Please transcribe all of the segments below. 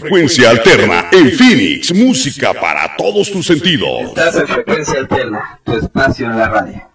Frecuencia alterna en Phoenix, música para todos tus sentidos. Estás en frecuencia alterna, tu espacio en la radio.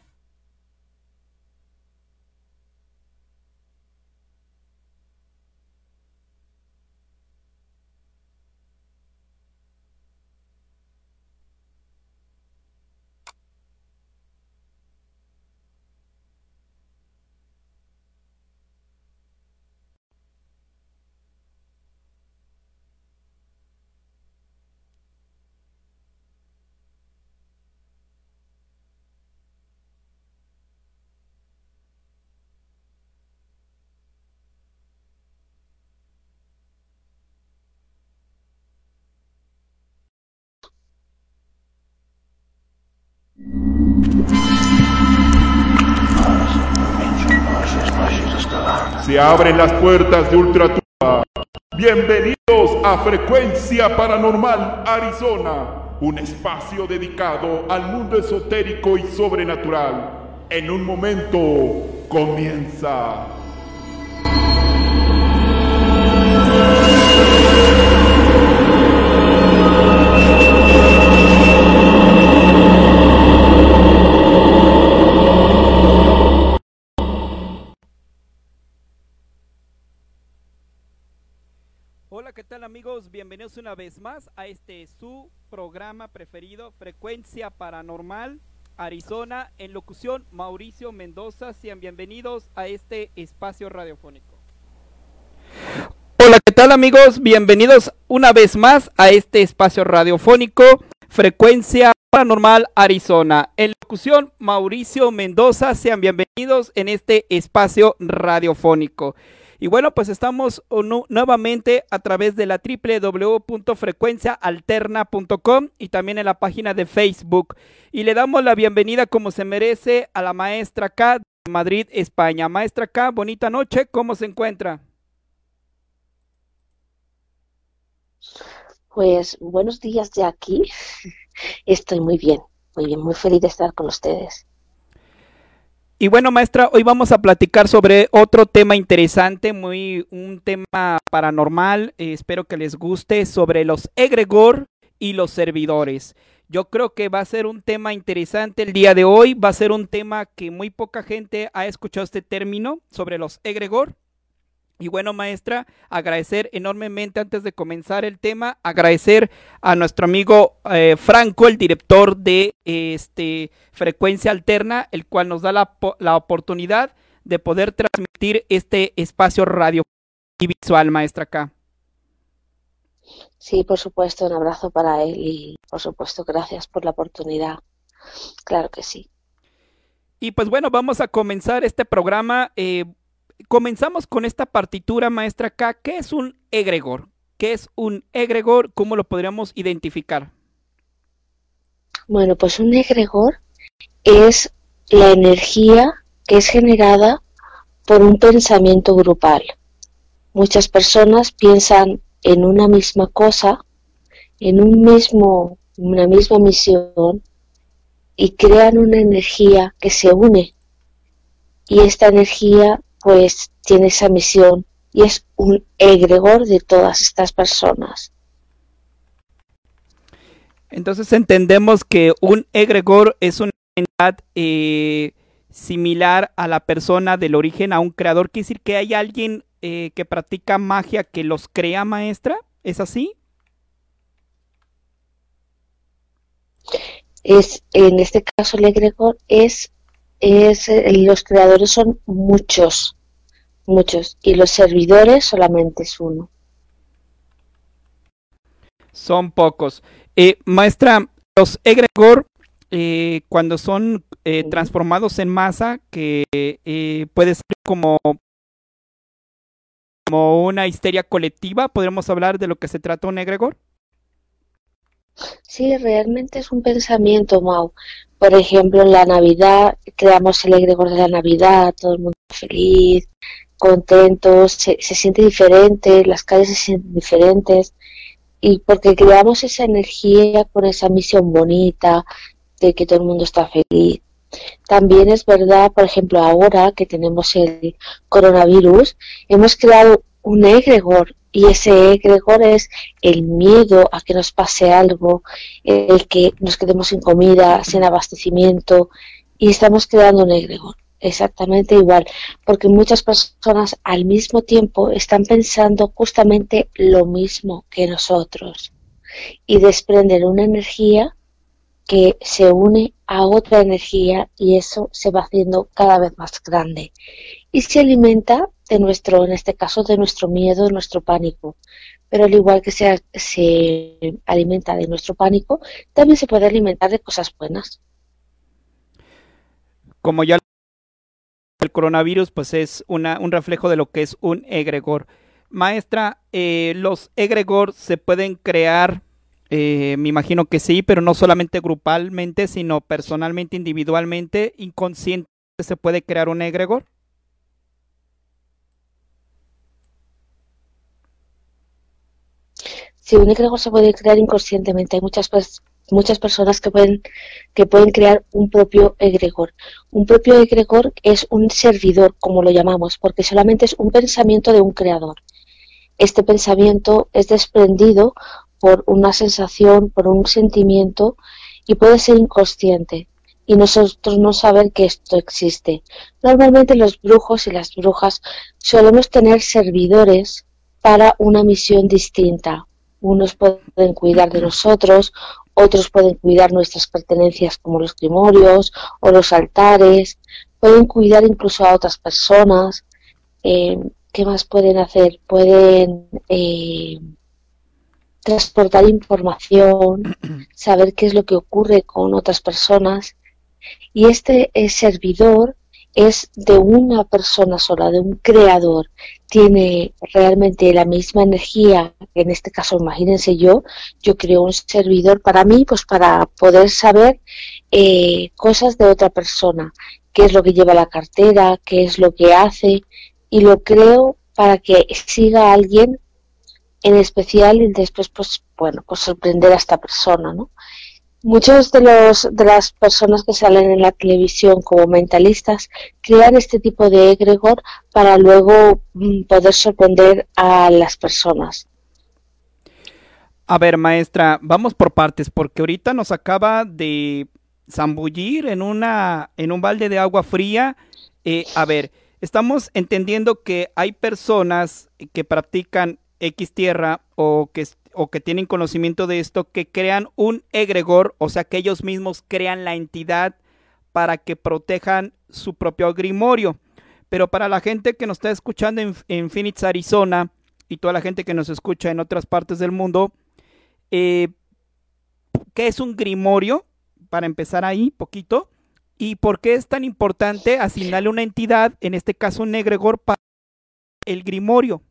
Abren las puertas de Ultratumba. Bienvenidos a Frecuencia Paranormal Arizona, un espacio dedicado al mundo esotérico y sobrenatural. En un momento comienza. Bienvenidos una vez más a este su programa preferido, Frecuencia Paranormal Arizona, en locución Mauricio Mendoza. Sean bienvenidos a este espacio radiofónico. Hola, ¿qué tal amigos? Bienvenidos una vez más a este espacio radiofónico, Frecuencia Paranormal Arizona. En locución Mauricio Mendoza, sean bienvenidos en este espacio radiofónico. Y bueno, pues estamos nu- nuevamente a través de la www.frecuenciaalterna.com y también en la página de Facebook. Y le damos la bienvenida como se merece a la maestra K de Madrid, España. Maestra K, bonita noche, ¿cómo se encuentra? Pues buenos días ya aquí. Estoy muy bien, muy bien, muy feliz de estar con ustedes. Y bueno, maestra, hoy vamos a platicar sobre otro tema interesante, muy un tema paranormal, eh, espero que les guste, sobre los egregor y los servidores. Yo creo que va a ser un tema interesante el día de hoy, va a ser un tema que muy poca gente ha escuchado este término sobre los egregor. Y bueno, maestra, agradecer enormemente antes de comenzar el tema, agradecer a nuestro amigo eh, Franco, el director de este Frecuencia Alterna, el cual nos da la, la oportunidad de poder transmitir este espacio radio y visual, maestra acá. Sí, por supuesto, un abrazo para él y por supuesto gracias por la oportunidad. Claro que sí. Y pues bueno, vamos a comenzar este programa. eh, comenzamos con esta partitura, maestra acá. ¿Qué es un egregor? ¿Qué es un egregor? ¿Cómo lo podríamos identificar? Bueno, pues un egregor es la energía que es generada por un pensamiento grupal. Muchas personas piensan en una misma cosa, en un mismo, una misma misión y crean una energía que se une. Y esta energía pues tiene esa misión y es un egregor de todas estas personas. Entonces entendemos que un egregor es una entidad eh, similar a la persona del origen, a un creador. Quiere decir que hay alguien eh, que practica magia que los crea, maestra. ¿Es así? Es, en este caso el egregor es, es eh, los creadores son muchos, muchos, y los servidores solamente es uno. Son pocos. Eh, maestra, los egregor, eh, cuando son eh, transformados en masa, que eh, puede ser como, como una histeria colectiva, ¿podríamos hablar de lo que se trata un egregor? Sí, realmente es un pensamiento, Mau. Por ejemplo, en la Navidad creamos el egregor de la Navidad, todo el mundo feliz, contento, se, se siente diferente, las calles se sienten diferentes, y porque creamos esa energía con esa misión bonita de que todo el mundo está feliz. También es verdad, por ejemplo, ahora que tenemos el coronavirus, hemos creado un egregor y ese egregor es el miedo a que nos pase algo, el que nos quedemos sin comida, sin abastecimiento y estamos creando un egregor. Exactamente igual, porque muchas personas al mismo tiempo están pensando justamente lo mismo que nosotros y desprenden una energía que se une a otra energía y eso se va haciendo cada vez más grande y se alimenta de nuestro, en este caso, de nuestro miedo, de nuestro pánico. Pero al igual que se, se alimenta de nuestro pánico, también se puede alimentar de cosas buenas. Como ya el coronavirus, pues es una, un reflejo de lo que es un egregor. Maestra, eh, los egregor se pueden crear, eh, me imagino que sí, pero no solamente grupalmente, sino personalmente, individualmente, inconsciente, se puede crear un egregor. Si un egregor se puede crear inconscientemente, hay muchas, muchas personas que pueden, que pueden crear un propio egregor. Un propio egregor es un servidor, como lo llamamos, porque solamente es un pensamiento de un creador. Este pensamiento es desprendido por una sensación, por un sentimiento y puede ser inconsciente y nosotros no saber que esto existe. Normalmente los brujos y las brujas solemos tener servidores para una misión distinta, unos pueden cuidar de nosotros, otros pueden cuidar nuestras pertenencias como los grimorios o los altares, pueden cuidar incluso a otras personas. Eh, ¿Qué más pueden hacer? Pueden eh, transportar información, saber qué es lo que ocurre con otras personas. Y este eh, servidor es de una persona sola, de un creador, tiene realmente la misma energía, en este caso imagínense yo, yo creo un servidor para mí, pues para poder saber eh, cosas de otra persona, qué es lo que lleva la cartera, qué es lo que hace, y lo creo para que siga a alguien en especial y después pues bueno pues sorprender a esta persona no Muchos de, los, de las personas que salen en la televisión como mentalistas crean este tipo de egregor para luego mm, poder sorprender a las personas. A ver, maestra, vamos por partes, porque ahorita nos acaba de zambullir en, una, en un balde de agua fría. Eh, a ver, estamos entendiendo que hay personas que practican X tierra o que o que tienen conocimiento de esto, que crean un egregor, o sea, que ellos mismos crean la entidad para que protejan su propio grimorio. Pero para la gente que nos está escuchando en, Phoenix, Arizona, y toda la gente que nos escucha en otras partes del mundo, eh, ¿qué es un grimorio? Para empezar ahí, poquito. ¿Y por qué es tan importante asignarle una entidad, en este caso un egregor, para el grimorio?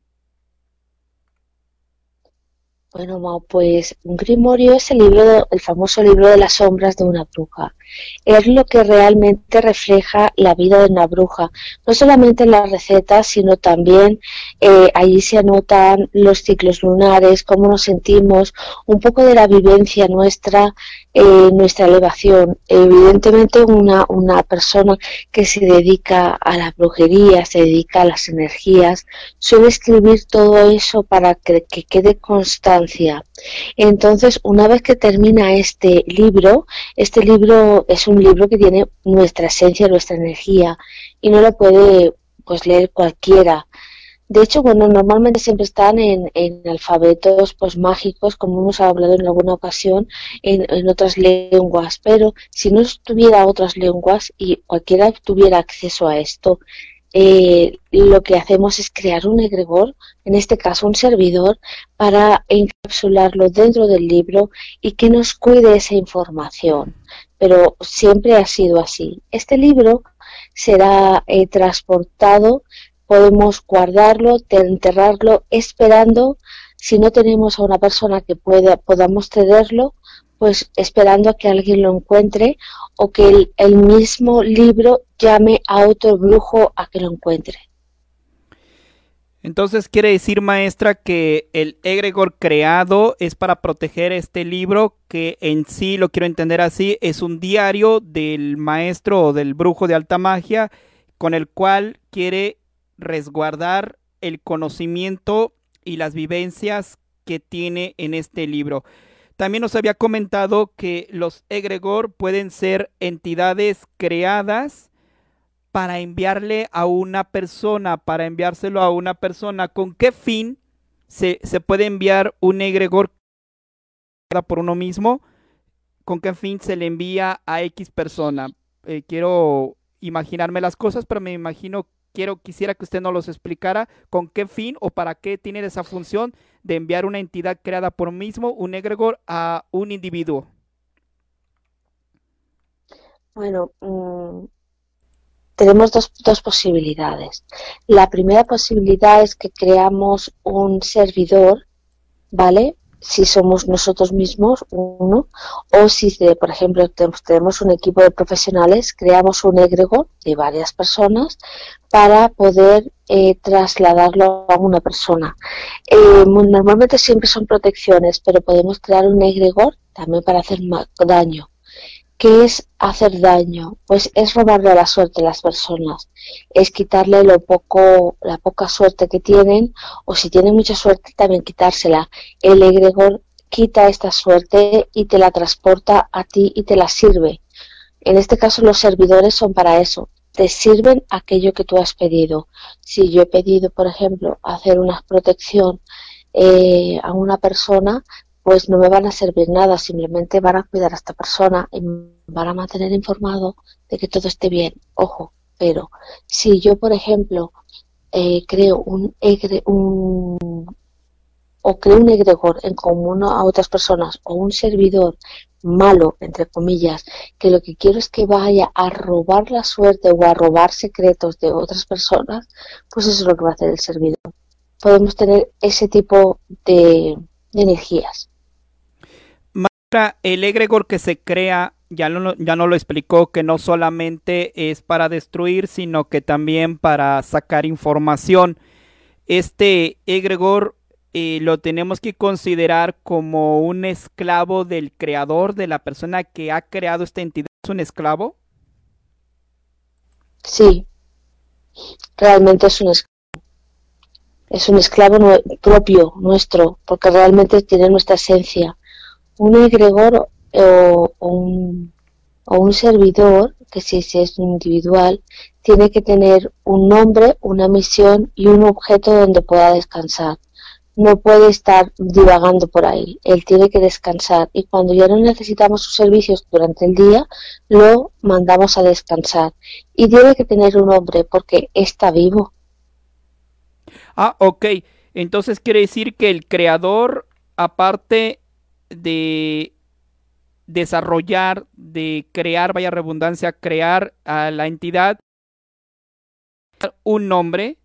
Bueno, pues un grimorio es el libro, el famoso libro de las sombras de una bruja. Es lo que realmente refleja la vida de una bruja, no solamente en las recetas, sino también eh, allí se anotan los ciclos lunares, cómo nos sentimos, un poco de la vivencia nuestra, eh, nuestra elevación. Evidentemente una, una persona que se dedica a la brujería, se dedica a las energías, suele escribir todo eso para que, que quede constancia. Entonces, una vez que termina este libro, este libro es un libro que tiene nuestra esencia, nuestra energía, y no lo puede pues leer cualquiera. De hecho, bueno, normalmente siempre están en, alfabetos pues mágicos, como hemos hablado en alguna ocasión, en, otras lenguas, pero si no tuviera otras lenguas y cualquiera tuviera acceso a esto, eh, lo que hacemos es crear un egregor, en este caso un servidor, para encapsularlo dentro del libro y que nos cuide esa información. Pero siempre ha sido así. Este libro será eh, transportado podemos guardarlo, enterrarlo, esperando, si no tenemos a una persona que pueda, podamos cederlo, pues esperando a que alguien lo encuentre o que el, mismo libro llame a otro brujo a que lo encuentre. Entonces quiere decir, maestra, que el egregor creado es para proteger este libro, que en sí, lo quiero entender así, es un diario del maestro o del brujo de alta magia, con el cual quiere resguardar el conocimiento y las vivencias que tiene en este libro. También nos había comentado que los egregor pueden ser entidades creadas para enviarle a una persona, para enviárselo a una persona. ¿Con qué fin se, se puede enviar un egregor por uno mismo? ¿Con qué fin se le envía a X persona? Eh, quiero imaginarme las cosas, pero me imagino, quiero, quisiera que usted nos los explicara con qué fin o para qué tiene esa función de enviar una entidad creada por mismo, un egregor, a un individuo. Bueno, mm, tenemos dos, dos posibilidades. La primera posibilidad es que creamos un servidor, ¿vale? Si somos nosotros mismos uno o si por ejemplo tenemos un equipo de profesionales creamos un egregor de varias personas para poder eh, trasladarlo a una persona. Eh, normalmente siempre son protecciones pero podemos crear un egregor también para hacer daño ¿Qué es hacer daño? Pues es robarle la suerte a las personas, es quitarle lo poco, la poca suerte que tienen, o si tienen mucha suerte también quitársela. El egregor quita esta suerte y te la transporta a ti y te la sirve. En este caso los servidores son para eso, te sirven aquello que tú has pedido. Si yo he pedido, por ejemplo, hacer una protección eh, a una persona, pues no me van a servir nada, simplemente van a cuidar a esta persona y van a mantener informado de que todo esté bien. Ojo, pero si yo, por ejemplo, eh, creo un, un o creo un egregor en común a otras personas o un servidor malo, entre comillas, que lo que quiero es que vaya a robar la suerte o a robar secretos de otras personas, pues eso es lo que va a hacer el servidor. Podemos tener ese tipo de energías el egregor que se crea, ya no, ya no lo explicó, que no solamente es para destruir, sino que también para sacar información. Este egregor eh, lo tenemos que considerar como un esclavo del creador, de la persona que ha creado esta entidad. ¿Es un esclavo? Sí, realmente es un esclavo. Es un esclavo propio nuestro, porque realmente tiene nuestra esencia un egregor o, un, o un servidor, que si es individual, tiene que tener un nombre, una misión y un objeto donde pueda descansar. No puede estar divagando por ahí. Él tiene que descansar y cuando ya no necesitamos sus servicios durante el día, lo mandamos a descansar. Y tiene que tener un nombre porque está vivo. Ah, ok. Entonces quiere decir que el creador, aparte de desarrollar, de crear, vaya redundancia, crear a la entidad un nombre,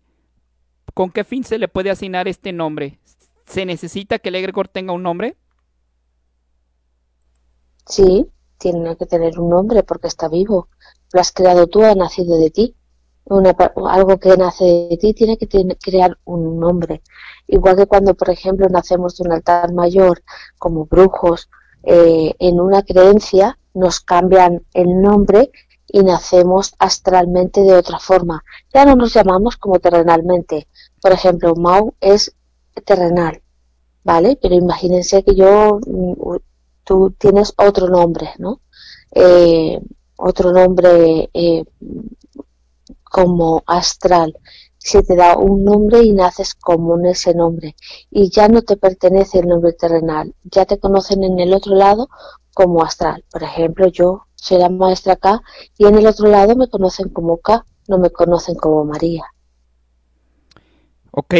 ¿con qué fin se le puede asignar este nombre? ¿Se necesita que el egregor tenga un nombre? Sí, tiene que tener un nombre porque está vivo. Lo has creado tú, ha nacido de ti. Algo que nace de ti tiene que crear un nombre. Igual que cuando, por ejemplo, nacemos de un altar mayor como brujos, eh, en una creencia nos cambian el nombre y nacemos astralmente de otra forma. Ya no nos llamamos como terrenalmente. Por ejemplo, Mau es terrenal, ¿vale? Pero imagínense que yo, mm, tú tienes otro nombre, ¿no? Eh, otro nombre eh, como astral se te da un nombre y naces como ese nombre y ya no te pertenece el nombre terrenal, ya te conocen en el otro lado como astral. Por ejemplo, yo soy la maestra K y en el otro lado me conocen como K, no me conocen como María. Ok,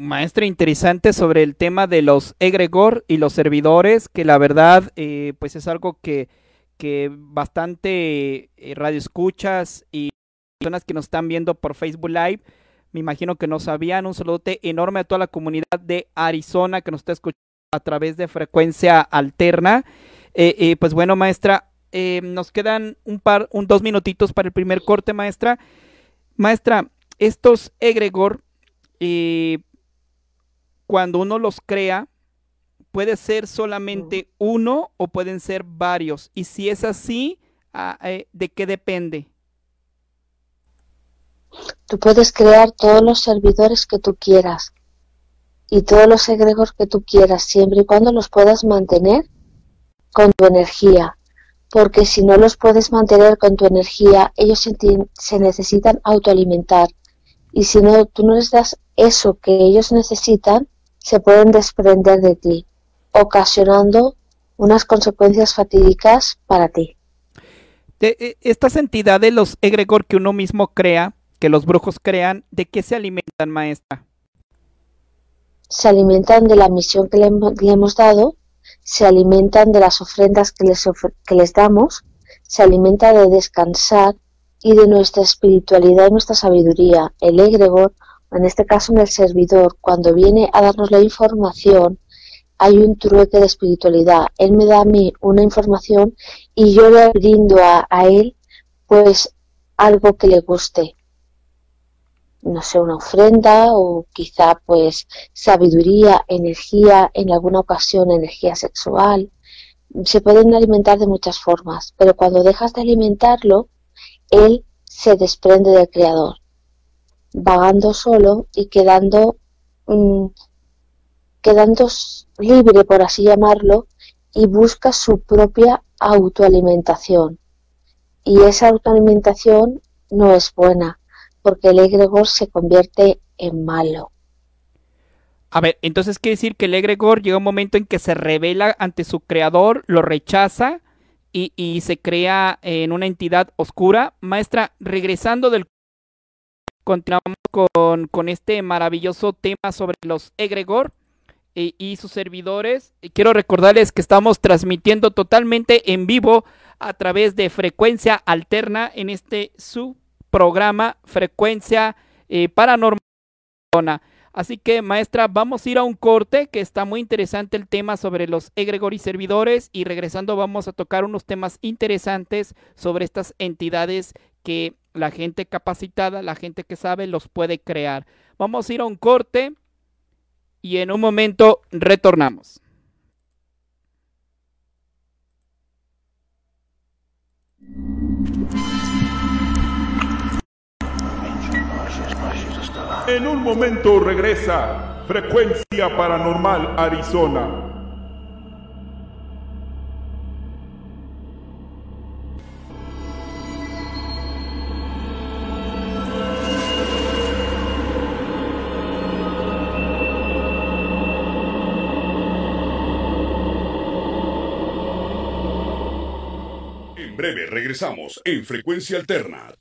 maestra, interesante sobre el tema de los egregor y los servidores, que la verdad, eh, pues es algo que, que bastante eh, radio escuchas y personas que nos están viendo por Facebook Live, me imagino que no sabían. Un saludote enorme a toda la comunidad de Arizona que nos está escuchando a través de frecuencia alterna. Eh, eh, pues bueno, maestra, eh, nos quedan un par, un dos minutitos para el primer corte, maestra. Maestra, estos egregor, cuando uno los crea, puede ser solamente uno o pueden ser varios. Y si es así, ah, ¿de qué depende? Tú puedes crear todos los servidores que tú quieras. Y todos los egregores que tú quieras, siempre y cuando los puedas mantener con tu energía, porque si no los puedes mantener con tu energía, ellos se, necesitan autoalimentar y si no tú no les das eso que ellos necesitan, se pueden desprender de ti, ocasionando unas consecuencias fatídicas para ti. Eh, estas entidades, los egregor que uno mismo crea, que los brujos crean, ¿de qué se alimentan, maestra? Se alimentan de la misión que le, hemos dado, se alimentan de las ofrendas que les, que les damos, se alimenta de descansar y de nuestra espiritualidad y nuestra sabiduría. El egregor, en este caso en el servidor, cuando viene a darnos la información, hay un trueque de espiritualidad. Él me da a mí una información y yo le brindo a, a él pues algo que le guste. No sé, una ofrenda o quizá pues sabiduría, energía, en alguna ocasión energía sexual. Se pueden alimentar de muchas formas, pero cuando dejas de alimentarlo, él se desprende del Creador, vagando solo y quedando, mm, quedando libre, por así llamarlo, y busca su propia autoalimentación. Y esa autoalimentación no es buena, porque el egregor se convierte en malo. A ver, entonces quiere decir que el egregor llega un momento en que se revela ante su creador, lo rechaza y, se crea en una entidad oscura. Maestra, regresando del... Continuamos con, este maravilloso tema sobre los egregor y, y sus servidores. Quiero recordarles que estamos transmitiendo totalmente en vivo a través de frecuencia alterna en este su programa Frecuencia eh, Paranormal. Así que, maestra, vamos a ir a un corte que está muy interesante el tema sobre los egregor y servidores y regresando vamos a tocar unos temas interesantes sobre estas entidades que la gente capacitada, la gente que sabe, los puede crear. Vamos a ir a un corte y en un momento retornamos. En un momento regresa Frecuencia Paranormal Arizona. En breve regresamos en Frecuencia Alterna,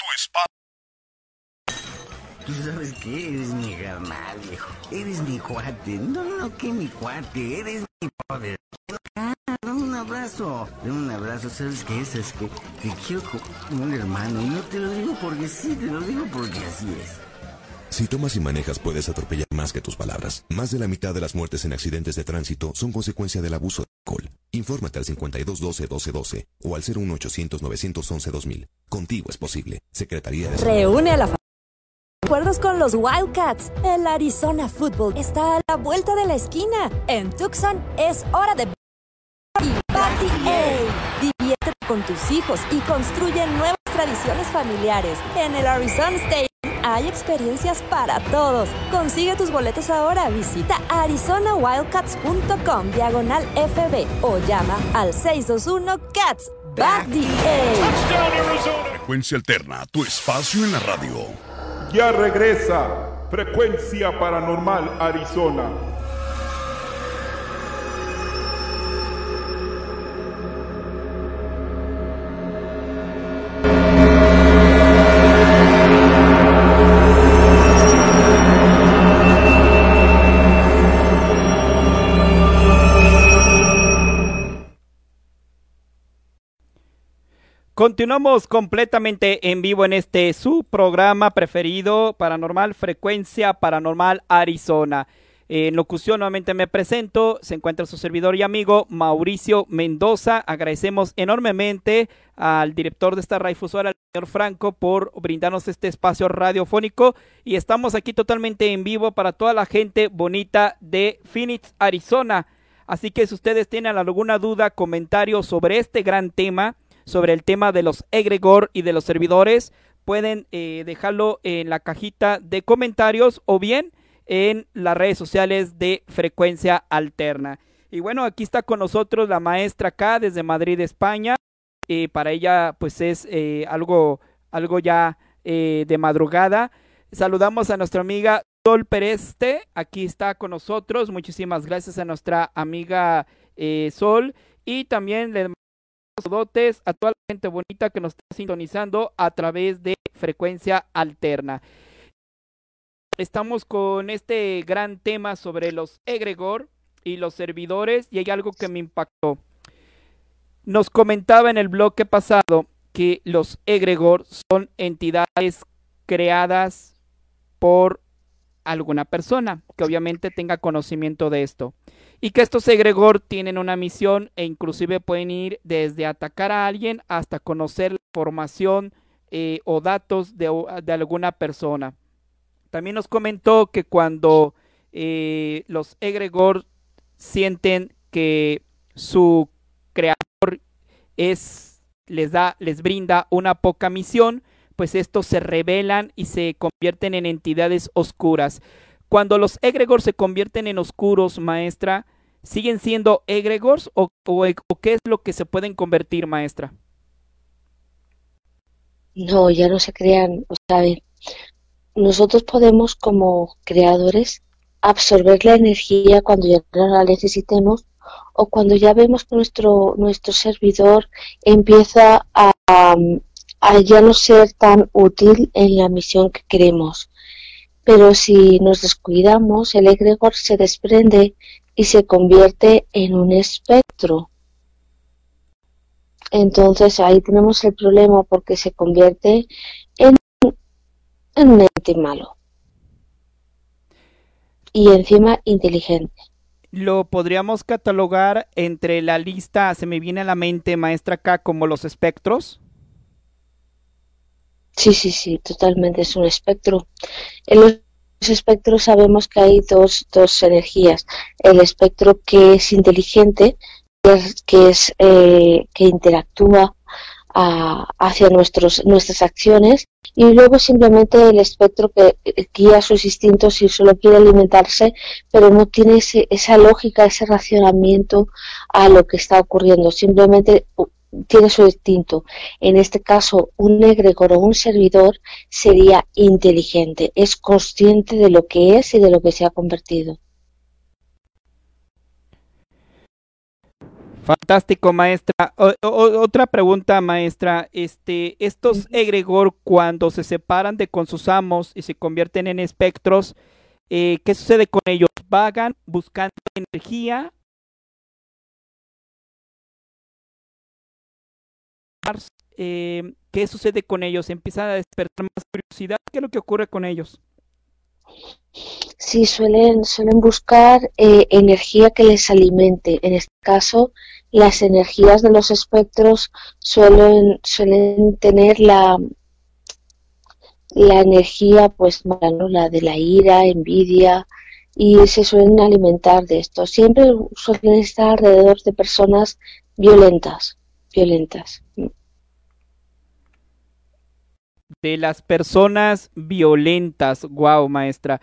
¿Tú sabes qué? Eres mi carnal, viejo. Eres mi cuate. No, no, que mi cuate. Eres mi brother. Ah, dame un abrazo. Dame un abrazo. ¿Sabes qué es? Es que te quiero como un hermano. Y no te lo digo porque sí, te lo digo porque así es. Si tomas y manejas puedes atropellar más que tus palabras. Más de la mitad de las muertes en accidentes de tránsito son consecuencia del abuso de alcohol. Infórmate al 5212-1212 o al 01800-911-2000. Contigo es posible. Secretaría de... Reúne a la acuerdos con los Wildcats. El Arizona Football está a la vuelta de la esquina. En Tucson es hora de y Party A. Diviértete con tus hijos y construye nuevas tradiciones familiares. En el Arizona State hay experiencias para todos. Consigue tus boletos ahora. Visita arizonawildcats.com diagonal FB o llama al 621 Cats. Back. Frecuencia Alterna, tu espacio en la radio. Ya regresa Frecuencia Paranormal Arizona. Continuamos completamente en vivo en este su programa preferido, Paranormal Frecuencia Paranormal Arizona. En locución nuevamente me presento, se encuentra su servidor y amigo Mauricio Mendoza. Agradecemos enormemente al director de esta radiodifusora, el señor Franco, por brindarnos este espacio radiofónico y estamos aquí totalmente en vivo para toda la gente bonita de Phoenix, Arizona. Así que si ustedes tienen alguna duda, comentario sobre este gran tema, sobre el tema de los egregor y de los servidores, pueden eh, dejarlo en la cajita de comentarios o bien en las redes sociales de Frecuencia Alterna. Y bueno, aquí está con nosotros la maestra acá desde Madrid, España. y para ella, pues es eh, algo, algo ya eh, de madrugada. Saludamos a nuestra amiga Sol Pereste, aquí está con nosotros. Muchísimas gracias a nuestra amiga eh, Sol. Y también le saludos a toda la gente bonita que nos está sintonizando a través de frecuencia alterna. Estamos con este gran tema sobre los egregor y los servidores y hay algo que me impactó. Nos comentaba en el bloque pasado que los egregor son entidades creadas por alguna persona que obviamente tenga conocimiento de esto y que estos egregor tienen una misión e inclusive pueden ir desde atacar a alguien hasta conocer la información eh, o datos de, alguna persona. También nos comentó que cuando eh, los egregor sienten que su creador es les da les brinda una poca misión, pues estos se rebelan y se convierten en entidades oscuras. Cuando los egregores se convierten en oscuros, maestra, ¿siguen siendo egregores o, qué es lo que se pueden convertir, maestra? No, ya no se crean, o sea, nosotros podemos como creadores absorber la energía cuando ya la necesitemos o cuando ya vemos que nuestro, nuestro servidor empieza a, a ya no ser tan útil en la misión que queremos. Pero si nos descuidamos, el egregor se desprende y se convierte en un espectro. Entonces ahí tenemos el problema porque se convierte en, un ente malo. Y encima inteligente. Lo podríamos catalogar entre la lista, se me viene a la mente, maestra acá, como los espectros. Sí, sí, sí, totalmente es un espectro. En los espectros sabemos que hay dos, dos energías. El espectro que es inteligente, que es, eh, que interactúa hacia nuestros, nuestras acciones y luego simplemente el espectro que guía sus instintos y solo quiere alimentarse, pero no tiene esa lógica, ese racionamiento a lo que está ocurriendo. Simplemente tiene su instinto. En este caso, un egregor o un servidor sería inteligente, es consciente de lo que es y de lo que se ha convertido. Fantástico, maestra. otra pregunta, maestra. Este, estos egregor, cuando se separan de con sus amos y se convierten en espectros, eh, ¿qué sucede con ellos? ¿Vagan buscando energía eh, ¿qué sucede con ellos? ¿Empiezan a despertar más curiosidad? ¿Qué es lo que ocurre con ellos? Sí, suelen, suelen buscar eh, energía que les alimente. En este caso, las energías de los espectros suelen, suelen tener la, la energía, pues, la de la ira, envidia, y se suelen alimentar de esto. Siempre suelen estar alrededor de personas violentas, violentas. De las personas violentas, wow, maestra.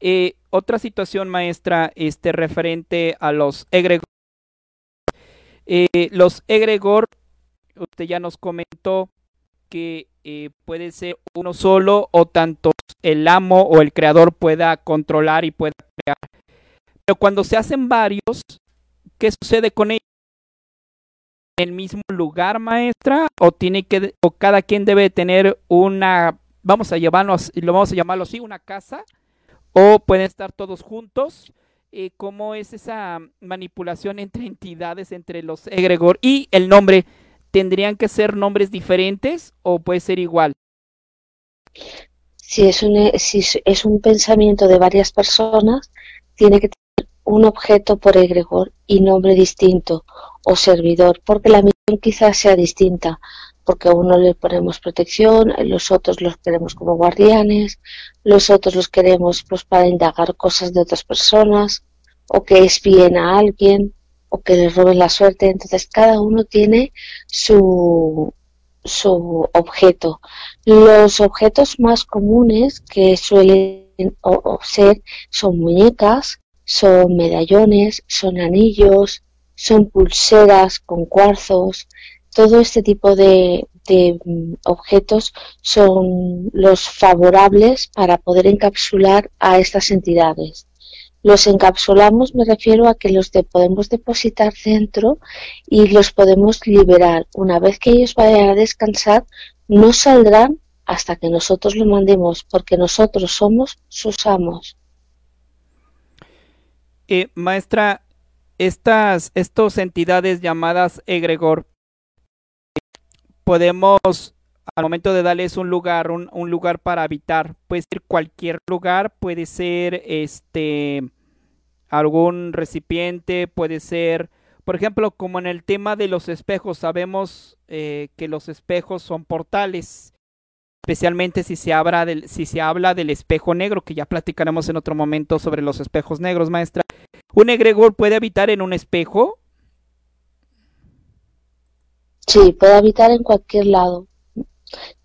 Eh, otra situación, maestra, este referente a los egregor. Eh, los egregor, usted ya nos comentó que eh, puede ser uno solo o tanto el amo o el creador pueda controlar y pueda crear. Pero cuando se hacen varios, ¿qué sucede con ellos? El mismo lugar, maestra, o tiene que, o cada quien debe tener una, vamos a llamarlo, lo vamos a llamarlo así, una casa, o pueden estar todos juntos. Eh, ¿Cómo es esa manipulación entre entidades, entre los egregor y el nombre? ¿Tendrían que ser nombres diferentes o puede ser igual? Si es un, un pensamiento de varias personas, tiene que un objeto por egregor y nombre distinto o servidor, porque la misión quizás sea distinta, porque a uno le ponemos protección, los otros los queremos como guardianes, los otros los queremos pues para indagar cosas de otras personas, o que espíen a alguien, o que les roben la suerte. Entonces cada uno tiene su, su objeto. Los objetos más comunes que suelen ser, son muñecas, son medallones, son anillos, son pulseras con cuarzos, todo este tipo de, de mm, objetos son los favorables para poder encapsular a estas entidades. Los encapsulamos, me refiero a que los podemos depositar dentro y los podemos liberar. Una vez que ellos vayan a descansar, no saldrán hasta que nosotros lo mandemos, porque nosotros somos sus amos. Eh, maestra, estas estos entidades llamadas egregor, podemos al momento de darles un lugar, un, un, lugar para habitar, puede ser cualquier lugar, puede ser este algún recipiente, puede ser, por ejemplo, como en el tema de los espejos, sabemos eh, que los espejos son portales especialmente si se, habla del, si se habla del espejo negro, que ya platicaremos en otro momento sobre los espejos negros, maestra. ¿Un egregor puede habitar en un espejo? Sí, puede habitar en cualquier lado,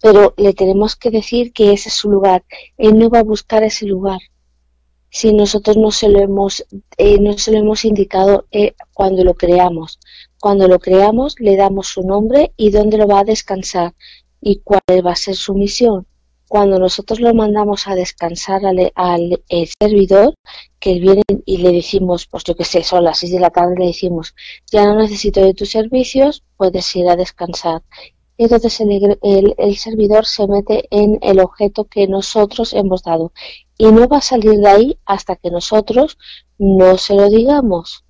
pero le tenemos que decir que ese es su lugar. Él no va a buscar ese lugar si nosotros no se lo hemos, eh, no se lo hemos indicado eh, cuando lo creamos. Cuando lo creamos le damos su nombre y dónde lo va a descansar y cuál va a ser su misión. Cuando nosotros lo mandamos a descansar al, al servidor, que viene y le decimos, pues yo que sé, son las 6 de la tarde, le decimos, ya no necesito de tus servicios, puedes ir a descansar. Y entonces el, el, el servidor se mete en el objeto que nosotros hemos dado y no va a salir de ahí hasta que nosotros no se lo digamos.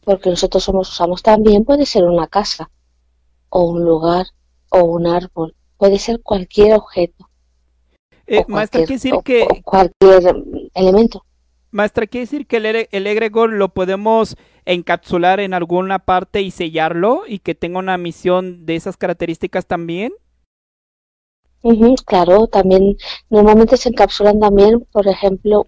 Porque nosotros somos, usamos también, puede ser una casa, o un lugar, o un árbol, puede ser cualquier objeto. Eh, maestra, quiere decir que... cualquier elemento. Maestra, quiere decir que el, el egregor lo podemos encapsular en alguna parte y sellarlo y que tenga una misión de esas características también. claro, también normalmente se encapsulan también, por ejemplo,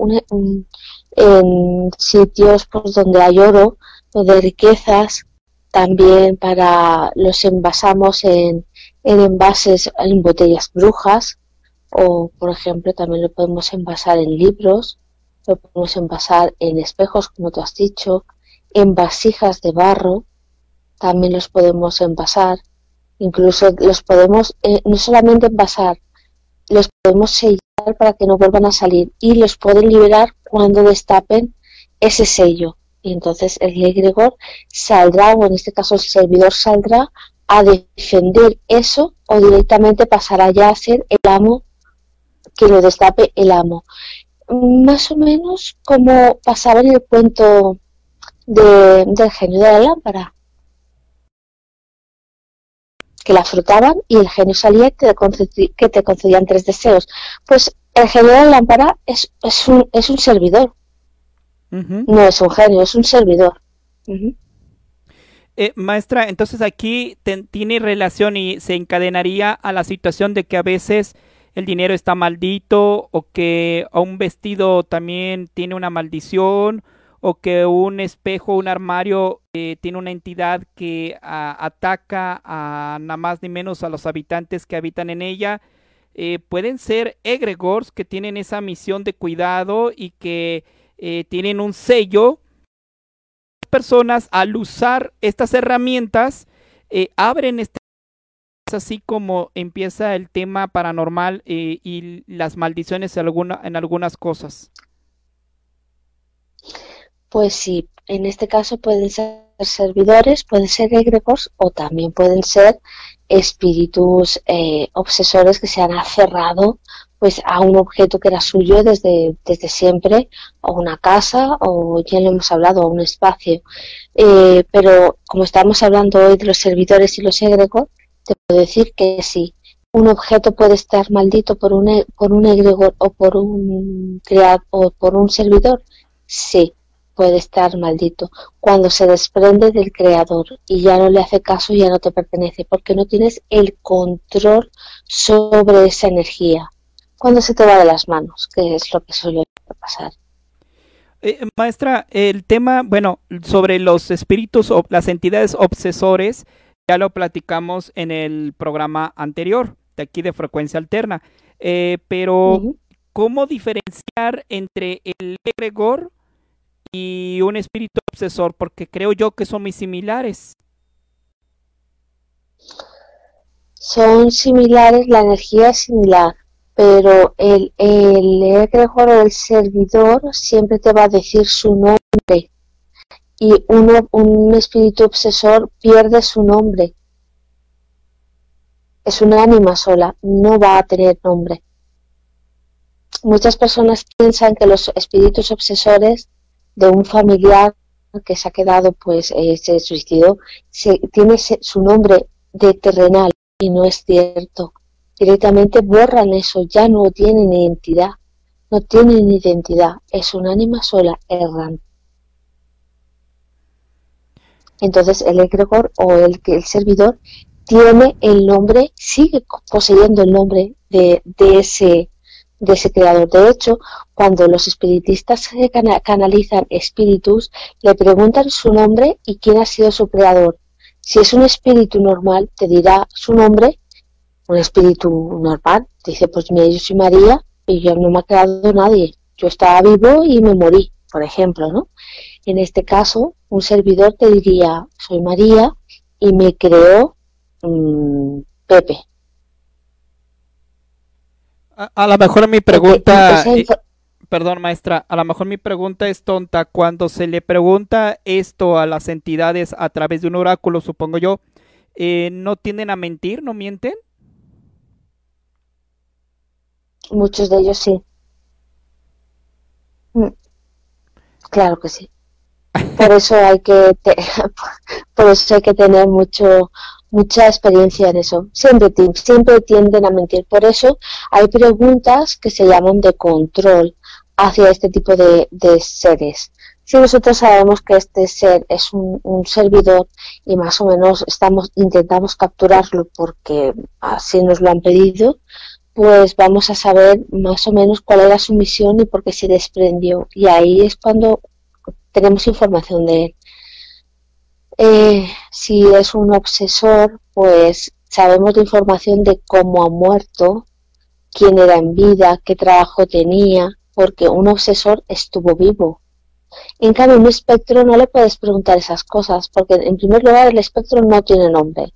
en sitios pues, donde hay oro o de riquezas, también para los envasamos en, en envases, en botellas brujas, o por ejemplo también lo podemos envasar en libros, lo podemos envasar en espejos, como tú has dicho, en vasijas de barro, también los podemos envasar, incluso los podemos eh, no solamente envasar, los podemos sellar para que no vuelvan a salir y los pueden liberar cuando destapen ese sello. Y entonces el egregor saldrá, o en este caso el servidor saldrá a defender eso o directamente pasará ya a ser el amo que lo destape el amo. Más o menos como pasaba en el cuento de, del genio de la lámpara. Que la frotaban y el genio salía que te, que te concedían tres deseos. Pues el genio de la lámpara es, es, un, es un servidor. No es un genio, es un servidor. Eh, maestra, entonces aquí tiene relación y se encadenaría a la situación de que a veces el dinero está maldito o que un vestido también tiene una maldición o que un espejo, un armario eh, tiene una entidad que ataca a nada más ni menos a los habitantes que habitan en ella. Eh, pueden ser egregores que tienen esa misión de cuidado y que tienen un sello personas al usar estas herramientas eh, abren este es así como empieza el tema paranormal eh, y las maldiciones en, alguna, en algunas cosas. Pues sí, en este caso pueden ser servidores, pueden ser egregos o también pueden ser espíritus eh, obsesores que se han aferrado pues a un objeto que era suyo desde, desde siempre, o una casa, o ya lo hemos hablado, o un espacio. Eh, pero como estamos hablando hoy de los servidores y los egregos, decir que sí, un objeto puede estar maldito por un, e, por un egregor o por un o por un servidor, sí, puede estar maldito. Cuando se desprende del creador y ya no le hace caso, ya no te pertenece, porque no tienes el control sobre esa energía cuando se te va de las manos, que es lo que suele pasar. Eh, maestra, el tema, bueno, sobre los espíritus o las entidades obsesores, ya lo platicamos en el programa anterior, de aquí de frecuencia alterna, eh, pero ¿cómo diferenciar entre el egregor y un espíritu obsesor? Porque creo yo que son muy similares. Son similares, la energía es similar, pero el, el egregor o el servidor siempre te va a decir su nombre y uno, un espíritu obsesor pierde su nombre. Es una ánima sola, no va a tener nombre. Muchas personas piensan que los espíritus obsesores de un familiar que se ha quedado, pues, eh, se suicidó, se, tiene su nombre de terrenal y no es cierto. Directamente borran eso, ya no tienen identidad, no tienen identidad, es un ánima sola, errante. Entonces el egregor o el, el servidor tiene el nombre, sigue poseyendo el nombre de, de, ese, de ese creador. De hecho, cuando los espiritistas canalizan espíritus, le preguntan su nombre y quién ha sido su creador. Si es un espíritu normal, te dirá su nombre, un espíritu normal, dice, pues mira, yo soy María y yo no me ha creado nadie. Yo estaba vivo y me morí, por ejemplo, ¿no? En este caso, un servidor te diría, soy María y me creó mmm, Pepe. A, a, lo mejor mi pregunta, eh, perdón maestra, a lo mejor mi pregunta es tonta. Cuando se le pregunta esto a las entidades a través de un oráculo, supongo yo, eh, ¿no tienden a mentir? ¿No mienten? Muchos de ellos sí. Mm. Claro que sí por eso hay que por eso hay que tener mucho mucha experiencia en eso. Siempre siempre tienden a mentir. Por eso hay preguntas que se llaman de control hacia este tipo de, de seres. Si nosotros sabemos que este ser es un, un, servidor y más o menos estamos intentamos capturarlo porque así nos lo han pedido pues vamos a saber más o menos cuál era su misión y por qué se desprendió. Y ahí es cuando tenemos información de él. Eh, si es un obsesor, pues sabemos de información de cómo ha muerto, quién era en vida, qué trabajo tenía, porque un obsesor estuvo vivo. En cambio, un espectro no le puedes preguntar esas cosas, porque en primer lugar el espectro no tiene nombre.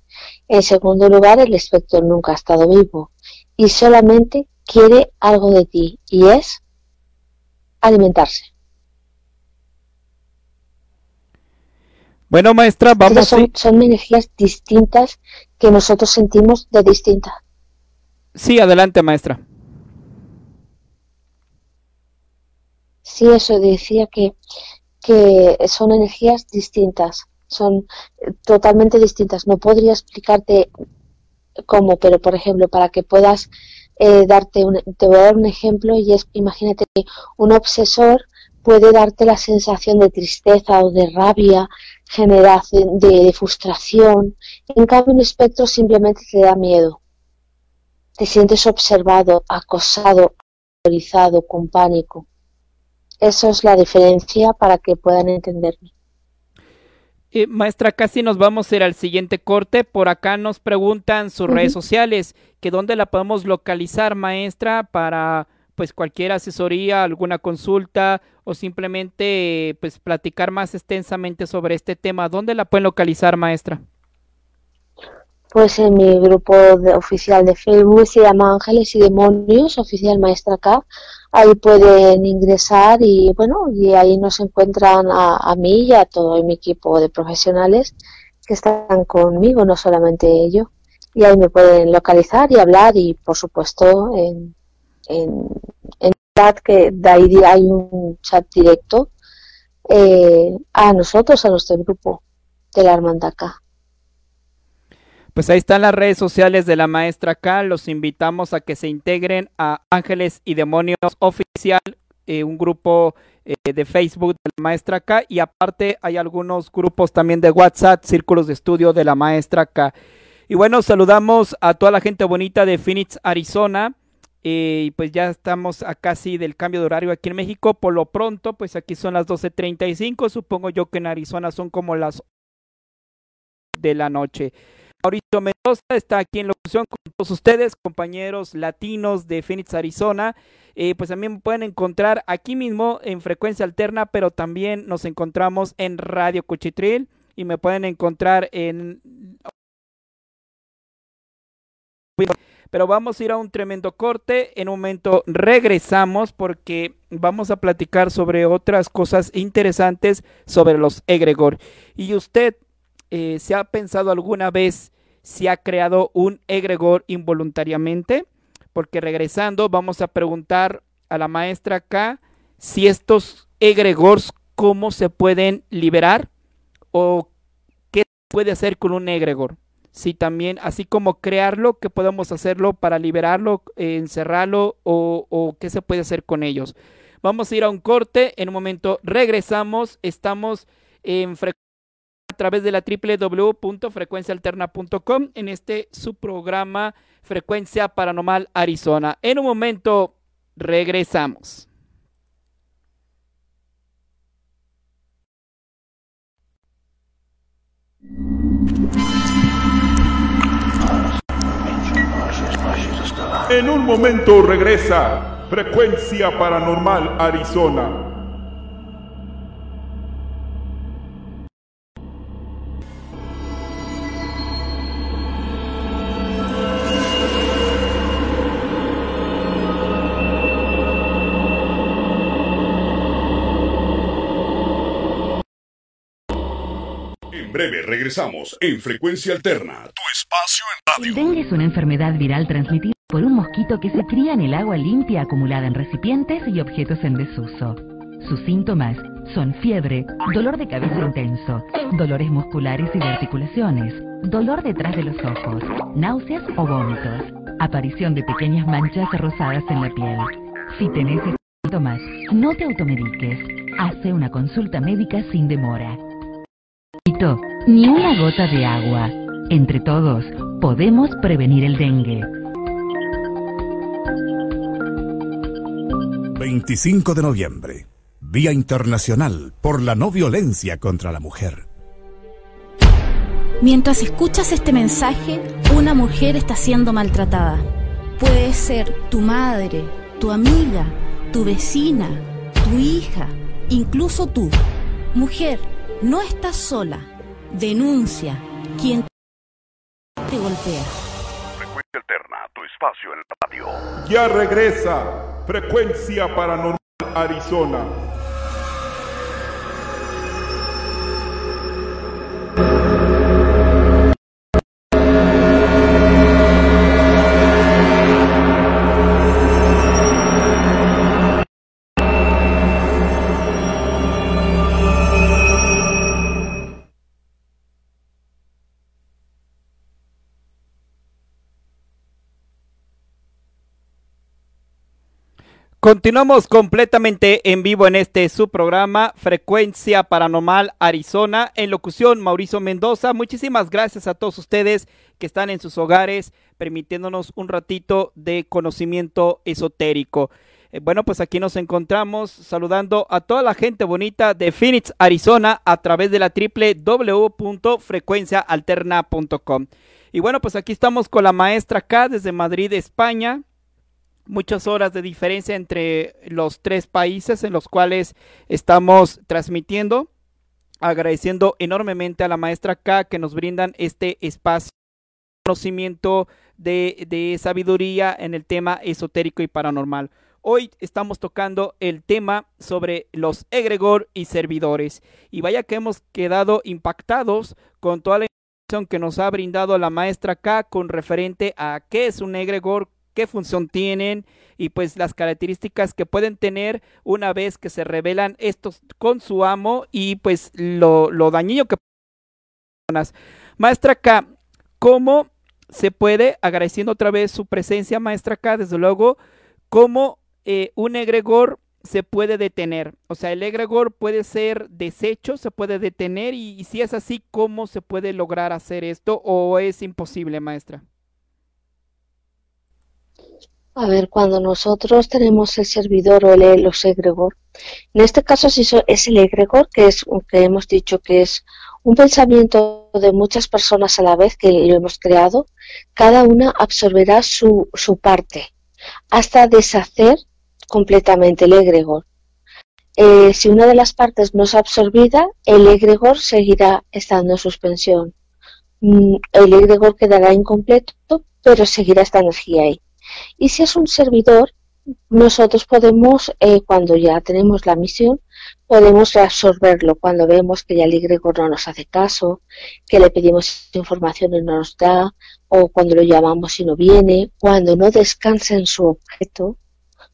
En segundo lugar, el espectro nunca ha estado vivo y solamente quiere algo de ti y es alimentarse. Bueno, maestra, vamos. Son, son energías distintas que nosotros sentimos de distintas. Sí, adelante, maestra. Sí, eso decía que, que son energías distintas, son totalmente distintas. No podría explicarte cómo, pero por ejemplo, para que puedas eh, darte un, te voy a dar un ejemplo y es, imagínate que un obsesor puede darte la sensación de tristeza o de rabia, generación de, de, frustración. En cambio, un espectro simplemente te da miedo. Te sientes observado, acosado, autorizado, con pánico. Eso es la diferencia para que puedan entenderme. Eh, maestra, casi nos vamos a ir al siguiente corte. Por acá nos preguntan sus uh -huh. redes sociales, que dónde la podemos localizar, maestra, para pues cualquier asesoría, alguna consulta o simplemente pues platicar más extensamente sobre este tema. ¿Dónde la pueden localizar, maestra? Pues en mi grupo de, oficial de Facebook se llama Ángeles y Demonios, oficial maestra K. Ahí pueden ingresar y bueno, y ahí nos encuentran a, a mí y a todo mi equipo de profesionales que están conmigo, no solamente yo. Y ahí me pueden localizar y hablar y por supuesto en, en, en chat que de ahí hay un chat directo eh, a nosotros, a nuestro grupo de la hermandad K. Pues ahí están las redes sociales de la maestra K. Los invitamos a que se integren a Ángeles y Demonios Oficial, eh, un grupo eh, de Facebook de la maestra K. Y aparte hay algunos grupos también de WhatsApp, círculos de estudio de la maestra K. Y bueno, saludamos a toda la gente bonita de Phoenix, Arizona. Eh, y pues ya estamos a casi del cambio de horario aquí en México. Por lo pronto, pues aquí son las 12.35. Supongo yo que en Arizona son como las de la noche. Mauricio Mendoza está aquí en locución con todos ustedes, compañeros latinos de Phoenix, Arizona. Eh, pues también me pueden encontrar aquí mismo en frecuencia alterna, pero también nos encontramos en Radio Cuchitril y me pueden encontrar en pero vamos a ir a un tremendo corte. En un momento regresamos porque vamos a platicar sobre otras cosas interesantes sobre los egregor. Y usted, eh, ¿se ha pensado alguna vez si ha creado un egregor involuntariamente? Porque regresando vamos a preguntar a la maestra acá si estos egregores, cómo se pueden liberar o qué puede hacer con un egregor si también, así como crearlo, qué podemos hacerlo para liberarlo, encerrarlo o, o qué se puede hacer con ellos. Vamos a ir a un corte, en un momento regresamos, estamos en a través de la www.frecuencialterna.com en este su programa Frecuencia Paranormal Arizona. En un momento regresamos. En un momento regresa Frecuencia Paranormal Arizona. En breve regresamos en Frecuencia Alterna, tu espacio en El radio. dengue es una enfermedad viral transmitida por un mosquito que se cría en el agua limpia acumulada en recipientes y objetos en desuso. Sus síntomas son fiebre, dolor de cabeza intenso, dolores musculares y articulaciones, dolor detrás de los ojos, náuseas o vómitos, aparición de pequeñas manchas rosadas en la piel. Si tenés estos síntomas, no te automediques. Hace una consulta médica sin demora. Ni una gota de agua. Entre todos, podemos prevenir el dengue. 25 de noviembre, Día Internacional por la No Violencia contra la Mujer. Mientras escuchas este mensaje, una mujer está siendo maltratada. Puede ser tu madre, tu amiga, tu vecina, tu hija, incluso tú. Mujer, no estás sola. Denuncia. Quien te golpea. Espacio en la radio. Ya regresa Frecuencia Paranormal Arizona. Continuamos completamente en vivo en este su programa Frecuencia Paranormal Arizona en locución Mauricio Mendoza. Muchísimas gracias a todos ustedes que están en sus hogares permitiéndonos un ratito de conocimiento esotérico. Eh, bueno, pues aquí nos encontramos saludando a toda la gente bonita de Phoenix, Arizona a través de la www.frecuenciaalterna.com. Y bueno, pues aquí estamos con la maestra acá desde Madrid, España muchas horas de diferencia entre los tres países en los cuales estamos transmitiendo. Agradeciendo enormemente a la maestra K que nos brindan este espacio conocimiento de, de sabiduría en el tema esotérico y paranormal. Hoy estamos tocando el tema sobre los egregor y servidores. Y vaya que hemos quedado impactados con toda la información que nos ha brindado la maestra K con referente a qué es un egregor, qué función tienen y pues las características que pueden tener una vez que se revelan estos con su amo y pues lo, lo dañino que Maestra K, ¿cómo se puede, agradeciendo otra vez su presencia, maestra K, desde luego, cómo eh, un egregor se puede detener? O sea, el egregor puede ser deshecho, se puede detener y, y si es así, ¿cómo se puede lograr hacer esto o es imposible, maestra? A ver, cuando nosotros tenemos el servidor o el, los egregor, en este caso so- es el egregor, que es que hemos dicho que es un pensamiento de muchas personas a la vez que lo hemos creado, cada una absorberá su, su parte hasta deshacer completamente el egregor. Eh, si una de las partes no es absorbida, el egregor seguirá estando en suspensión. Mm, el egregor quedará incompleto, pero seguirá esta energía ahí. Y si es un servidor, nosotros podemos, eh, cuando ya tenemos la misión, podemos reabsorberlo cuando vemos que ya el egregor no nos hace caso, que le pedimos información y no nos da, o cuando lo llamamos y no viene, cuando no descansa en su objeto,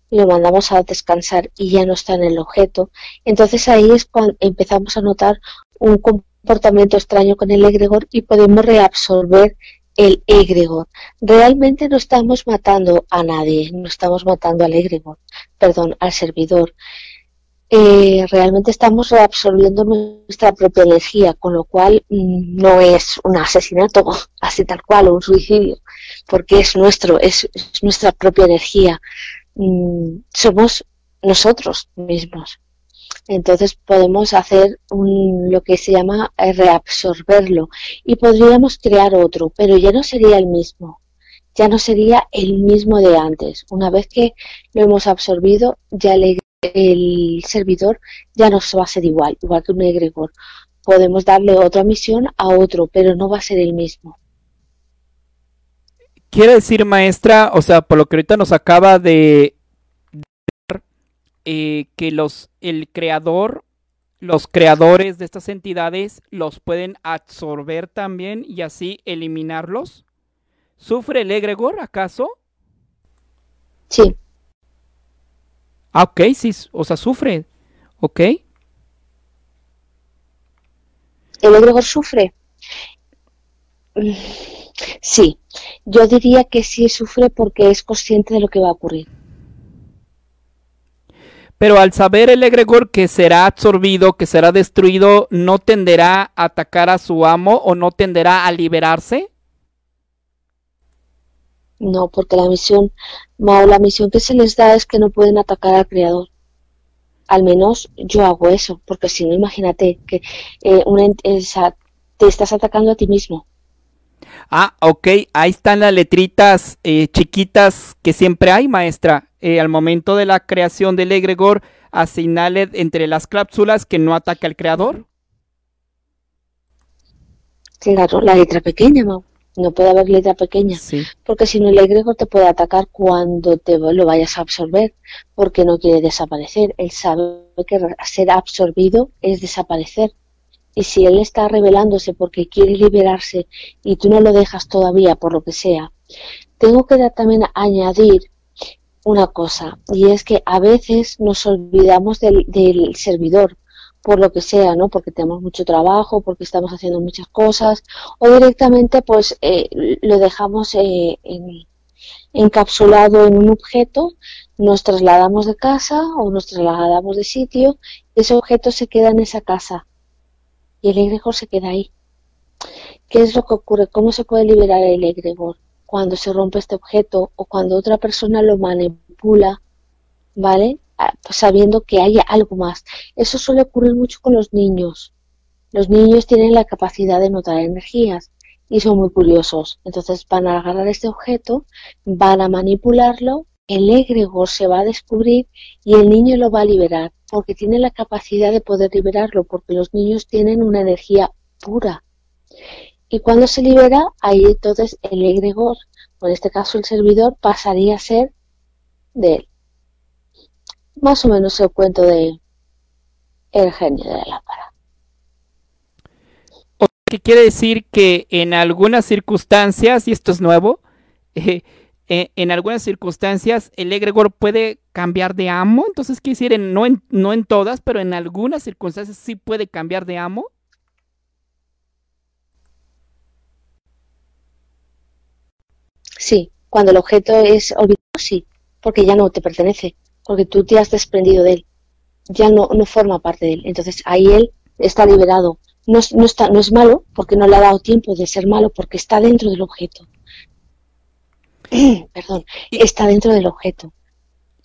lo mandamos a descansar y ya no está en el objeto. Entonces ahí es cuando empezamos a notar un comportamiento extraño con el egregor y podemos reabsorber el egregor. Realmente no estamos matando a nadie, no estamos matando al egregor, perdón, al servidor. Eh, realmente estamos reabsorbiendo nuestra propia energía, con lo cual mm, no es un asesinato así tal cual o un suicidio, porque es nuestro, es nuestra propia energía. Mm, somos nosotros mismos. Entonces podemos hacer un, lo que se llama eh, reabsorberlo y podríamos crear otro, pero ya no sería el mismo, ya no sería el mismo de antes. Una vez que lo hemos absorbido, ya el, el servidor ya no va a ser igual, igual que un egregor. Podemos darle otra misión a otro, pero no va a ser el mismo. Quiere decir, maestra, o sea, por lo que ahorita nos acaba de eh, que los el creador, los creadores de estas entidades los pueden absorber también y así eliminarlos. ¿Sufre el egregor acaso? Sí. Ah, ok, sí, o sea, sufre. Ok. ¿El egregor sufre? Sí, yo diría que sí sufre porque es consciente de lo que va a ocurrir. Pero al saber el egregor que será absorbido, que será destruido, ¿no tenderá a atacar a su amo o no tenderá a liberarse? No, porque la misión, la misión que se les da es que no pueden atacar al creador. Al menos yo hago eso, porque si no, imagínate que eh, una, te estás atacando a ti mismo. Ah, ok, ahí están las letritas eh, chiquitas que siempre hay, maestra. Eh, al momento de la creación del egregor, asignale entre las clápsulas que no ataque al creador. Claro, la letra pequeña, No puede haber letra pequeña. Porque si no, el egregor te puede atacar cuando te lo vayas a absorber, porque no quiere desaparecer. Él sabe que ser absorbido es desaparecer. Y si él está revelándose porque quiere liberarse y tú no lo dejas todavía por lo que sea, tengo que también añadir una cosa, y es que a veces nos olvidamos del, servidor, por lo que sea, ¿no? Porque tenemos mucho trabajo, porque estamos haciendo muchas cosas, o directamente pues eh, lo dejamos eh, encapsulado en un objeto, nos trasladamos de casa o nos trasladamos de sitio, ese objeto se queda en esa casa y el egregor se queda ahí. ¿Qué es lo que ocurre? ¿Cómo se puede liberar el egregor? Cuando se rompe este objeto o cuando otra persona lo manipula, ¿vale? Ah, sabiendo que hay algo más. Eso suele ocurrir mucho con los niños. Los niños tienen la capacidad de notar energías y son muy curiosos. Entonces van a agarrar este objeto, van a manipularlo, el egregor se va a descubrir y el niño lo va a liberar porque tiene la capacidad de poder liberarlo, porque los niños tienen una energía pura. Y cuando se libera, ahí entonces el egregor, o en este caso el servidor, pasaría a ser de él. Más o menos el cuento de el genio de la lámpara. ¿Qué quiere decir que en algunas circunstancias, y esto es nuevo, eh, eh, en algunas circunstancias el egregor puede cambiar de amo, entonces quiere decir, no, en, no en todas, pero en algunas circunstancias sí puede cambiar de amo. Sí, cuando el objeto es olvidado, sí, porque ya no te pertenece, porque tú te has desprendido de él, ya no, no forma parte de él, entonces ahí él está liberado. No, no, está, no es malo, porque no le ha dado tiempo de ser malo, porque está dentro del objeto. Perdón, está dentro del objeto.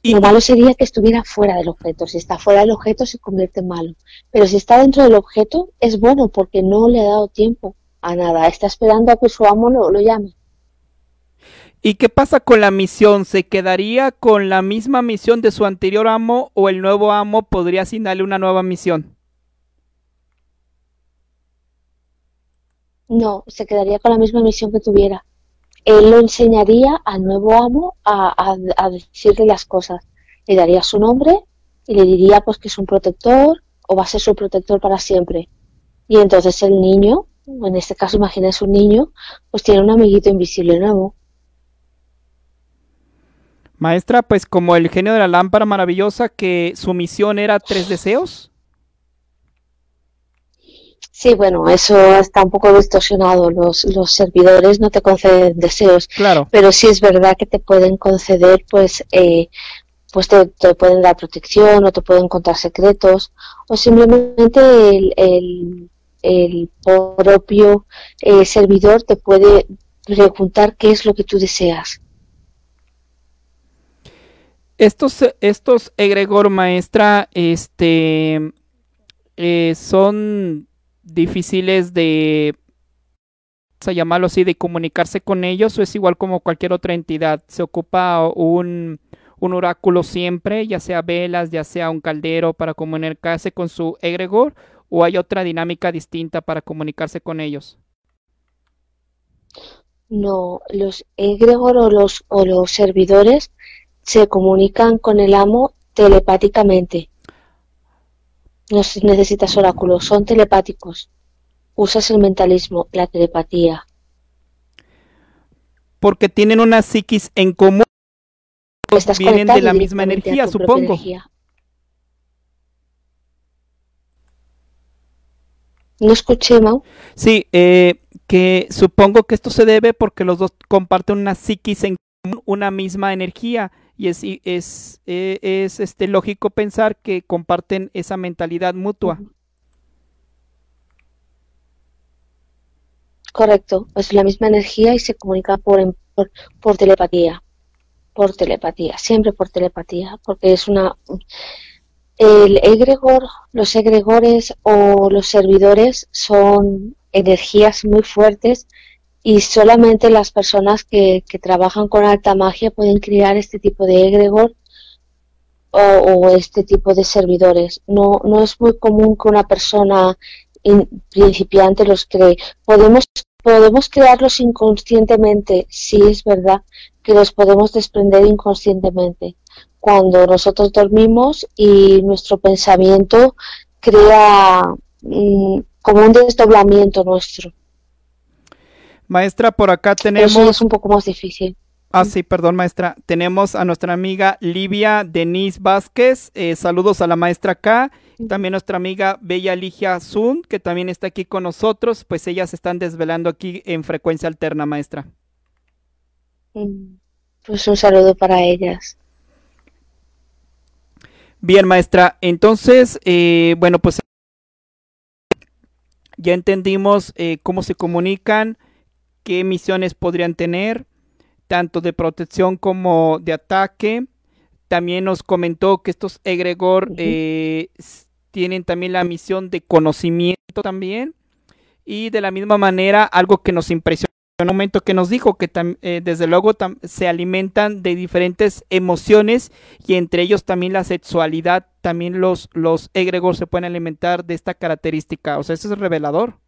Lo malo sería que estuviera fuera del objeto. Si está fuera del objeto se convierte en malo. Pero si está dentro del objeto es bueno porque no le ha dado tiempo a nada, está esperando a que su amo lo, lo llame. ¿Y qué pasa con la misión? ¿Se quedaría con la misma misión de su anterior amo o el nuevo amo podría asignarle una nueva misión? No, se quedaría con la misma misión que tuviera. Él lo enseñaría al nuevo amo a, a, decirle las cosas. Le daría su nombre y le diría pues que es un protector o va a ser su protector para siempre. Y entonces el niño, en este caso imagínese un niño, pues tiene un amiguito invisible nuevo Maestra, pues como el genio de la lámpara maravillosa, que su misión era tres deseos. Sí, bueno, eso está un poco distorsionado. Los, los servidores no te conceden deseos. Claro. Pero sí es verdad que te pueden conceder, pues, eh, pues te, pueden dar protección o te pueden contar secretos o simplemente el, el, el propio eh, servidor te puede preguntar qué es lo que tú deseas. Estos, estos egregor maestra, este, eh, son difíciles de, a llamarlo así, de comunicarse con ellos o es igual como cualquier otra entidad. Se ocupa un, un oráculo siempre, ya sea velas, ya sea un caldero para comunicarse con su egregor o hay otra dinámica distinta para comunicarse con ellos. No, los egregor o los, o los servidores se comunican con el amo telepáticamente. No necesitas oráculos, son telepáticos. Usas el mentalismo, la telepatía. Porque tienen una psiquis en común. Estás vienen de la misma energía, supongo. No escuché, Mau. Sí, eh, que supongo que esto se debe porque los dos comparten una psiquis en común, una misma energía y es, es, e, es este, lógico pensar que comparten esa mentalidad mutua. Correcto, es la misma energía y se comunica por, por, telepatía, por telepatía, siempre por telepatía, porque es una... El egregor, los egregores o los servidores son energías muy fuertes y solamente las personas que, que, trabajan con alta magia pueden crear este tipo de egregor o, este tipo de servidores. No, no es muy común que una persona principiante los cree. Podemos, podemos crearlos inconscientemente, sí es verdad que los podemos desprender inconscientemente. Cuando nosotros dormimos y nuestro pensamiento crea mm, como un desdoblamiento nuestro. Maestra, por acá tenemos... Eso es un poco más difícil. Ah, sí, perdón, maestra. Tenemos a nuestra amiga Livia Denise Vázquez. Eh, saludos a la maestra acá. También nuestra amiga Bella Ligia Zun, que también está aquí con nosotros. Pues ellas están desvelando aquí en frecuencia alterna, maestra. Mm, pues un saludo para ellas. Bien, maestra. Entonces, eh, bueno, pues ya entendimos eh, cómo se comunican qué misiones podrían tener, tanto de protección como de ataque. También nos comentó que estos egregor eh, tienen también la misión de conocimiento también. Y de la misma manera, algo que nos impresionó en un momento que nos dijo que eh, desde luego se alimentan de diferentes emociones y entre ellos también la sexualidad, también los, los egregor se pueden alimentar de esta característica. O sea, eso es revelador.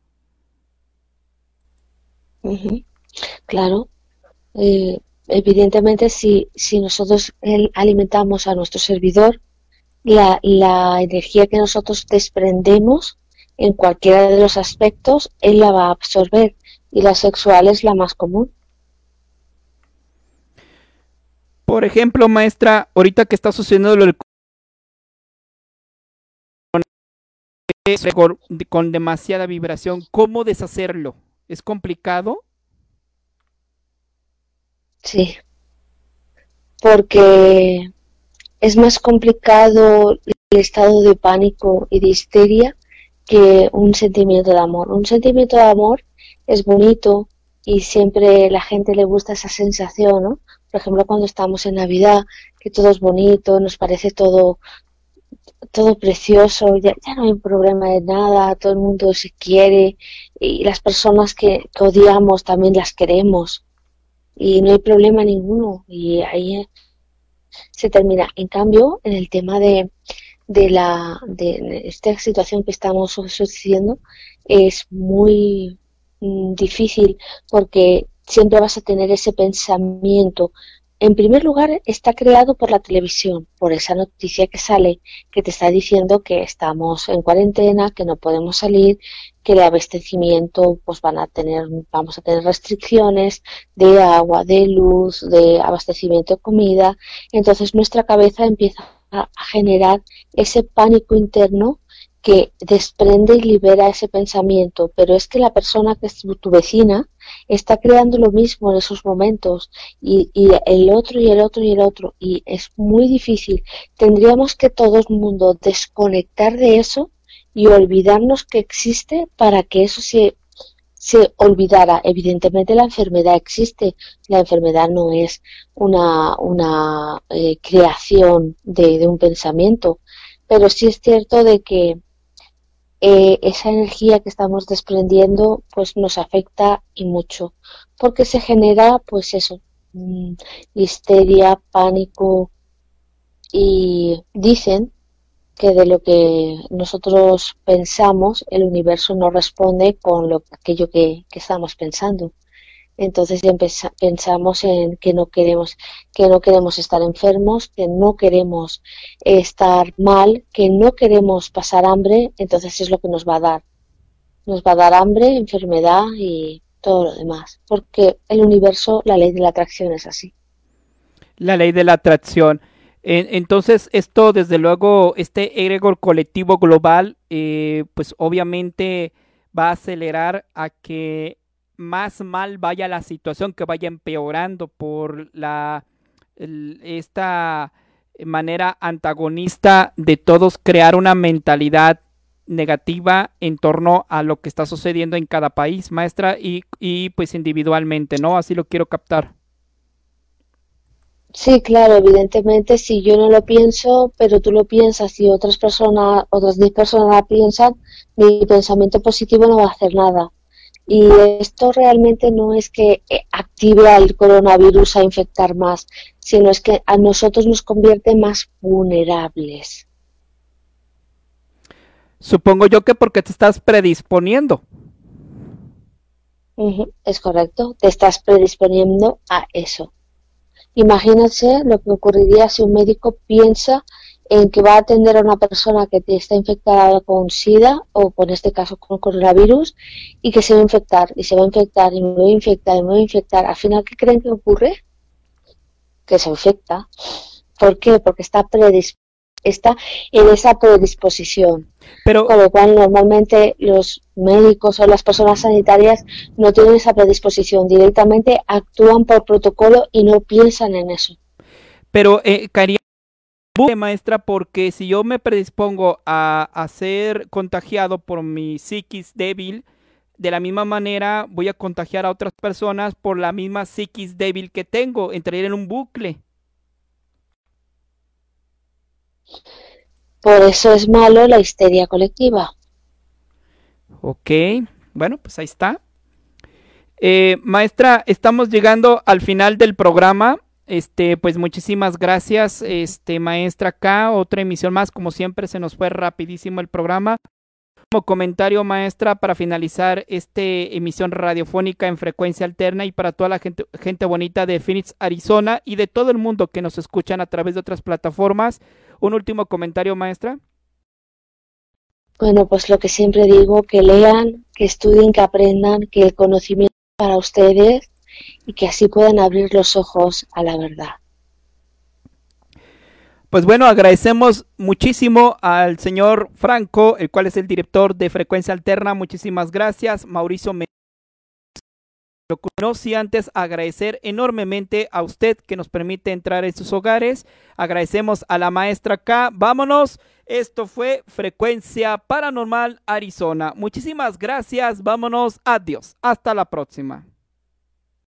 Claro. Eh, evidentemente, si, si nosotros alimentamos a nuestro servidor, la, la energía que nosotros desprendemos en cualquiera de los aspectos, él la va a absorber y la sexual es la más común. Por ejemplo, maestra, ahorita que está sucediendo lo del con demasiada vibración, ¿cómo deshacerlo? ¿Es complicado? Sí, porque es más complicado el estado de pánico y de histeria que un sentimiento de amor. Un sentimiento de amor es bonito y siempre la gente le gusta esa sensación, ¿no? Por ejemplo, cuando estamos en Navidad, que todo es bonito, nos parece todo todo precioso, ya, ya, no hay problema de nada, todo el mundo se quiere y las personas que, odiamos también las queremos y no hay problema ninguno y ahí se termina. En cambio, en el tema de, de, la, de esta situación que estamos sucediendo es muy mm, difícil porque siempre vas a tener ese pensamiento en primer lugar, está creado por la televisión, por esa noticia que sale que te está diciendo que estamos en cuarentena, que no podemos salir, que el abastecimiento, pues van a tener, vamos a tener restricciones de agua, de luz, de abastecimiento de comida. Entonces nuestra cabeza empieza a generar ese pánico interno que desprende y libera ese pensamiento, pero es que la persona que es tu vecina está creando lo mismo en esos momentos y, el otro y el otro y el otro y es muy difícil. Tendríamos que todo el mundo desconectar de eso y olvidarnos que existe para que eso se, se olvidara. Evidentemente la enfermedad existe, la enfermedad no es una, una eh, creación de, de un pensamiento, pero sí es cierto de que eh, esa energía que estamos desprendiendo pues nos afecta y mucho porque se genera pues eso mm, histeria pánico y dicen que de lo que nosotros pensamos el universo no responde con lo aquello que estamos pensando entonces pensamos en que no queremos que no queremos estar enfermos que no queremos estar mal que no queremos pasar hambre. Entonces es lo que nos va a dar. Nos va a dar hambre enfermedad y todo lo demás. Porque el universo la ley de la atracción es así. La ley de la atracción. Entonces esto desde luego este egregor colectivo global eh, pues obviamente va a acelerar a que más mal vaya la situación, que vaya empeorando por la esta manera antagonista de todos crear una mentalidad negativa en torno a lo que está sucediendo en cada país, maestra, y, y pues individualmente, ¿no? Así lo quiero captar. Sí, claro, evidentemente si yo no lo pienso, pero tú lo piensas y otras personas, otras 10 personas lo piensan, mi pensamiento positivo no va a hacer nada. Y esto realmente no es que eh, active al coronavirus a infectar más, sino es que a nosotros nos convierte más vulnerables. Supongo yo que porque te estás predisponiendo. es correcto, te estás predisponiendo a eso. Imagínate lo que ocurriría si un médico piensa en que va a atender a una persona que está infectada con SIDA o con este caso con coronavirus y que se va a infectar y se va a infectar y me voy a infectar y me voy a infectar. Al final, ¿qué creen que ocurre? Que se infecta. ¿Por qué? Porque está está en esa predisposición. Pero, con lo cual normalmente los médicos o las personas sanitarias no tienen esa predisposición, directamente actúan por protocolo y no piensan en eso. Pero, eh, maestra, porque si yo me predispongo a, ser contagiado por mi psiquis débil, de la misma manera voy a contagiar a otras personas por la misma psiquis débil que tengo, entraría en un bucle. Por eso es malo la histeria colectiva. Ok, bueno, pues ahí está. Eh, maestra, estamos llegando al final del programa. Este, pues muchísimas gracias, este, maestra K. Otra emisión más, como siempre, se nos fue rapidísimo el programa. Como comentario, maestra, para finalizar esta emisión radiofónica en frecuencia alterna y para toda la gente, gente bonita de Phoenix, Arizona y de todo el mundo que nos escuchan a través de otras plataformas. Un último comentario, maestra. Bueno, pues lo que siempre digo, que lean, que estudien, que aprendan, que el conocimiento para ustedes y que así puedan abrir los ojos a la verdad. Pues bueno, agradecemos muchísimo al señor Franco, el cual es el director de Frecuencia Alterna. Muchísimas gracias, Mauricio. Lo conocí antes agradecer enormemente a usted que nos permite entrar en sus hogares. Agradecemos a la maestra K. Vámonos. Esto fue Frecuencia Paranormal Arizona. Muchísimas gracias. Vámonos. Adiós. Hasta la próxima.